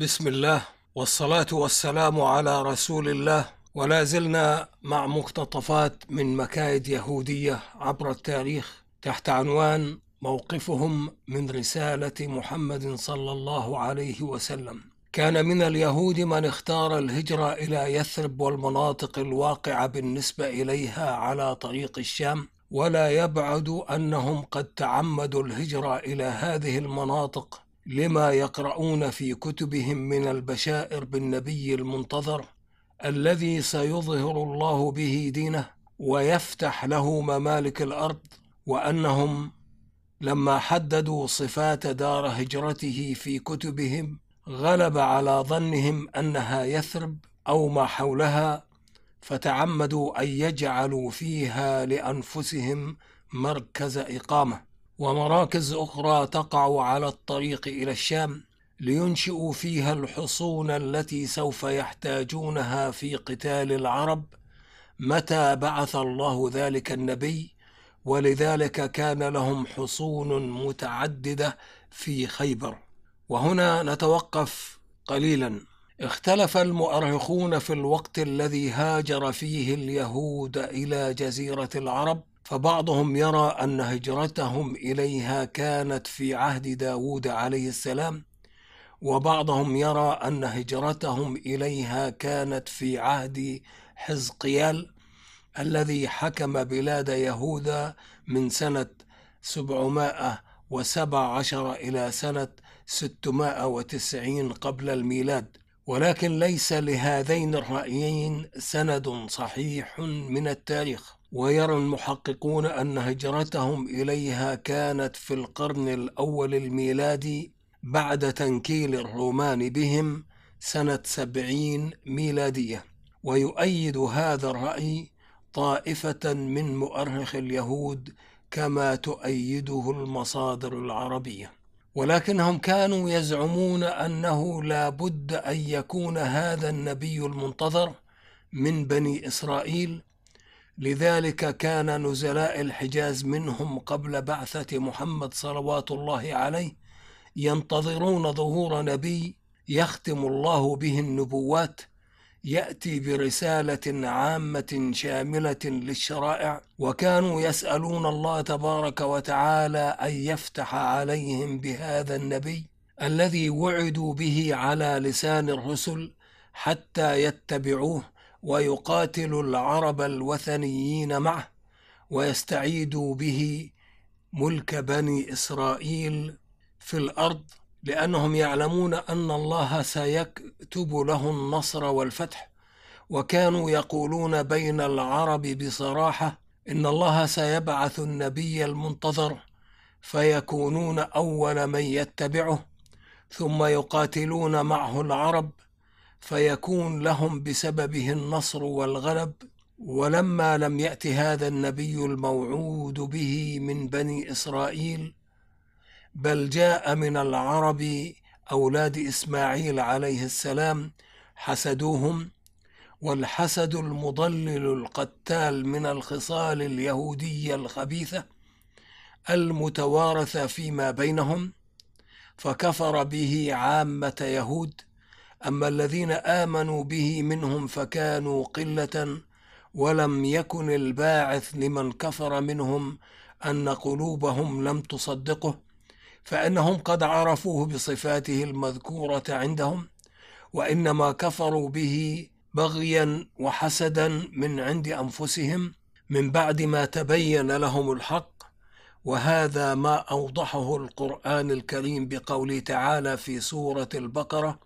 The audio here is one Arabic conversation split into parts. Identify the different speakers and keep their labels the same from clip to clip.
Speaker 1: بسم الله والصلاة والسلام على رسول الله. ولا زلنا مع مقتطفات من مكايد يهودية عبر التاريخ تحت عنوان موقفهم من رسالة محمد صلى الله عليه وسلم. كان من اليهود من اختار الهجرة إلى يثرب والمناطق الواقعة بالنسبة إليها على طريق الشام. ولا يبعد أنهم قد تعمدوا الهجرة إلى هذه المناطق لما يقرؤون في كتبهم من البشائر بالنبي المنتظر الذي سيظهر الله به دينه ويفتح له ممالك الأرض وأنهم لما حددوا صفات دار هجرته في كتبهم غلب على ظنهم أنها يثرب أو ما حولها فتعمدوا أن يجعلوا فيها لأنفسهم مركز إقامة. ومراكز أخرى تقع على الطريق إلى الشام لينشئوا فيها الحصون التي سوف يحتاجونها في قتال العرب. متى بعث الله ذلك النبي؟ ولذلك كان لهم حصون متعددة في خيبر. وهنا نتوقف قليلا. اختلف المؤرخون في الوقت الذي هاجر فيه اليهود إلى جزيرة العرب فبعضهم يرى أن هجرتهم إليها كانت في عهد داود عليه السلام وبعضهم يرى أن هجرتهم إليها كانت في عهد حزقيال الذي حكم بلاد يهوذا من سنة 717 إلى سنة 690 قبل الميلاد. ولكن ليس لهذين الرأيين سند صحيح من التاريخ. ويرى المحققون أن هجرتهم إليها كانت في القرن الأول الميلادي بعد تنكيل الرومان بهم سنة سبعين ميلادية. ويؤيد هذا الرأي طائفة من مؤرخ اليهود كما تؤيده المصادر العربية. ولكنهم كانوا يزعمون أنه لا بد أن يكون هذا النبي المنتظر من بني إسرائيل لذلك كان نزلاء الحجاز منهم قبل بعثة محمد صلوات الله عليه ينتظرون ظهور نبي يختم الله به النبوات يأتي برسالة عامة شاملة للشرائع وكانوا يسألون الله تبارك وتعالى أن يفتح عليهم بهذا النبي الذي وعدوا به على لسان الرسل حتى يتبعوه. ويقاتل العرب الوثنيين معه ويستعيدوا به ملك بني إسرائيل في الأرض لأنهم يعلمون أن الله سيكتب له النصر والفتح وكانوا يقولون بين العرب بصراحة إن الله سيبعث النبي المنتظر فيكونون أول من يتبعه ثم يقاتلون معه العرب فيكون لهم بسببه النصر والغلب ولما لم يأت هذا النبي الموعود به من بني إسرائيل بل جاء من العرب أولاد إسماعيل عليه السلام حسدوهم والحسد المضلل القتال من الخصال اليهوديه الخبيثة المتوارثة فيما بينهم فكفر به عامة يهود أما الذين آمنوا به منهم فكانوا قلة ولم يكن الباعث لمن كفر منهم أن قلوبهم لم تصدقه فإنهم قد عرفوه بصفاته المذكورة عندهم وإنما كفروا به بغيا وحسدا من عند أنفسهم من بعد ما تبين لهم الحق وهذا ما أوضحه القرآن الكريم بقوله تعالى في سورة البقرة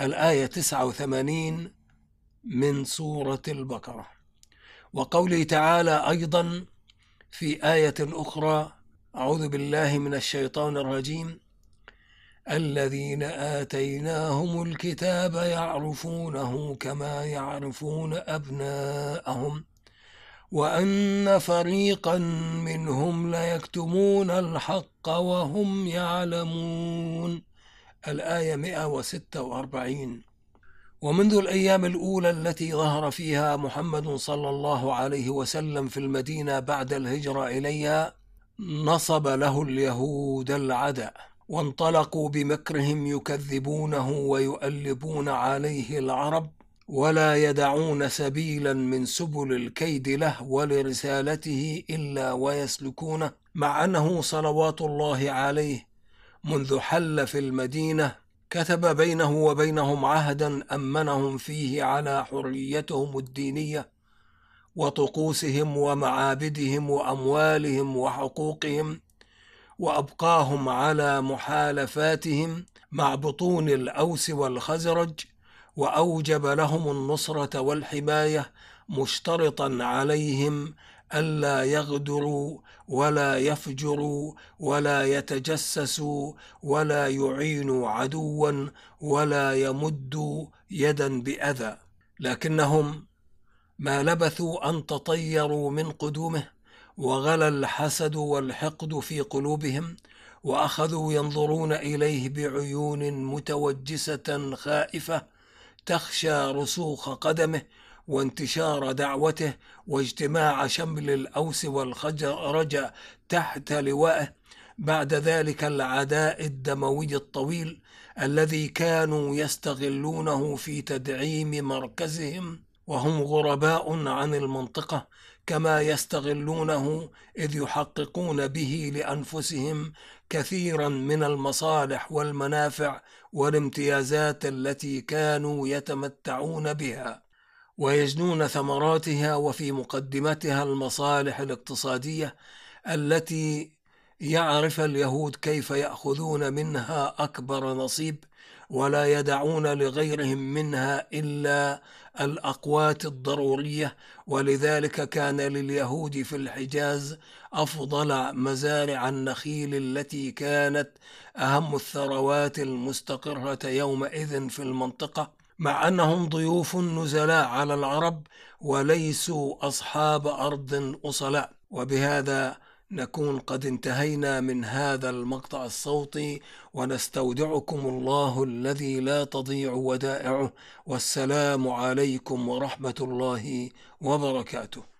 Speaker 1: الآية 89 من سورة البقرة. وقوله تعالى أيضا في آية أخرى أعوذ بالله من الشيطان الرجيم. الذين آتيناهم الكتاب يعرفونه كما يعرفون أبناءهم وأن فريقا منهم ليكتمون الحق وهم يعلمون. الآية 146 ومنذ الأيام الأولى التي ظهر فيها محمد صلى الله عليه وسلم في المدينة بعد الهجرة إليها نصب له اليهود العداء وانطلقوا بمكرهم يكذبونه ويؤلبون عليه العرب ولا يدعون سبيلا من سبل الكيد له ولرسالته إلا ويسلكونه مع أنه صلوات الله عليه منذ حل في المدينة كتب بينه وبينهم عهدا أمنهم فيه على حريتهم الدينية وطقوسهم ومعابدهم وأموالهم وحقوقهم وأبقاهم على محالفاتهم مع بطون الأوس والخزرج وأوجب لهم النصرة والحماية مشترطا عليهم ألا يغدروا ولا يفجروا ولا يتجسسوا ولا يعينوا عدوا ولا يمدوا يدا بأذى. لكنهم ما لبثوا أن تطيروا من قدومه وغلى الحسد والحقد في قلوبهم وأخذوا ينظرون إليه بعيون متوجسة خائفة تخشى رسوخ قدمه وانتشار دعوته واجتماع شمل الأوس والخزرج تحت لوائه بعد ذلك العداء الدموي الطويل الذي كانوا يستغلونه في تدعيم مركزهم وهم غرباء عن المنطقة كما يستغلونه إذ يحققون به لأنفسهم كثيرا من المصالح والمنافع والامتيازات التي كانوا يتمتعون بها. ويجنون ثمراتها وفي مقدمتها المصالح الاقتصادية التي يعرف اليهود كيف يأخذون منها أكبر نصيب ولا يدعون لغيرهم منها إلا الأقوات الضرورية ولذلك كان لليهود في الحجاز أفضل مزارع النخيل التي كانت أهم الثروات المستقرة يومئذ في المنطقة. مع أنهم ضيوف نزلاء على العرب وليسوا أصحاب أرض أصلاء. وبهذا نكون قد انتهينا من هذا المقطع الصوتي ونستودعكم الله الذي لا تضيع ودائعه. والسلام عليكم ورحمة الله وبركاته.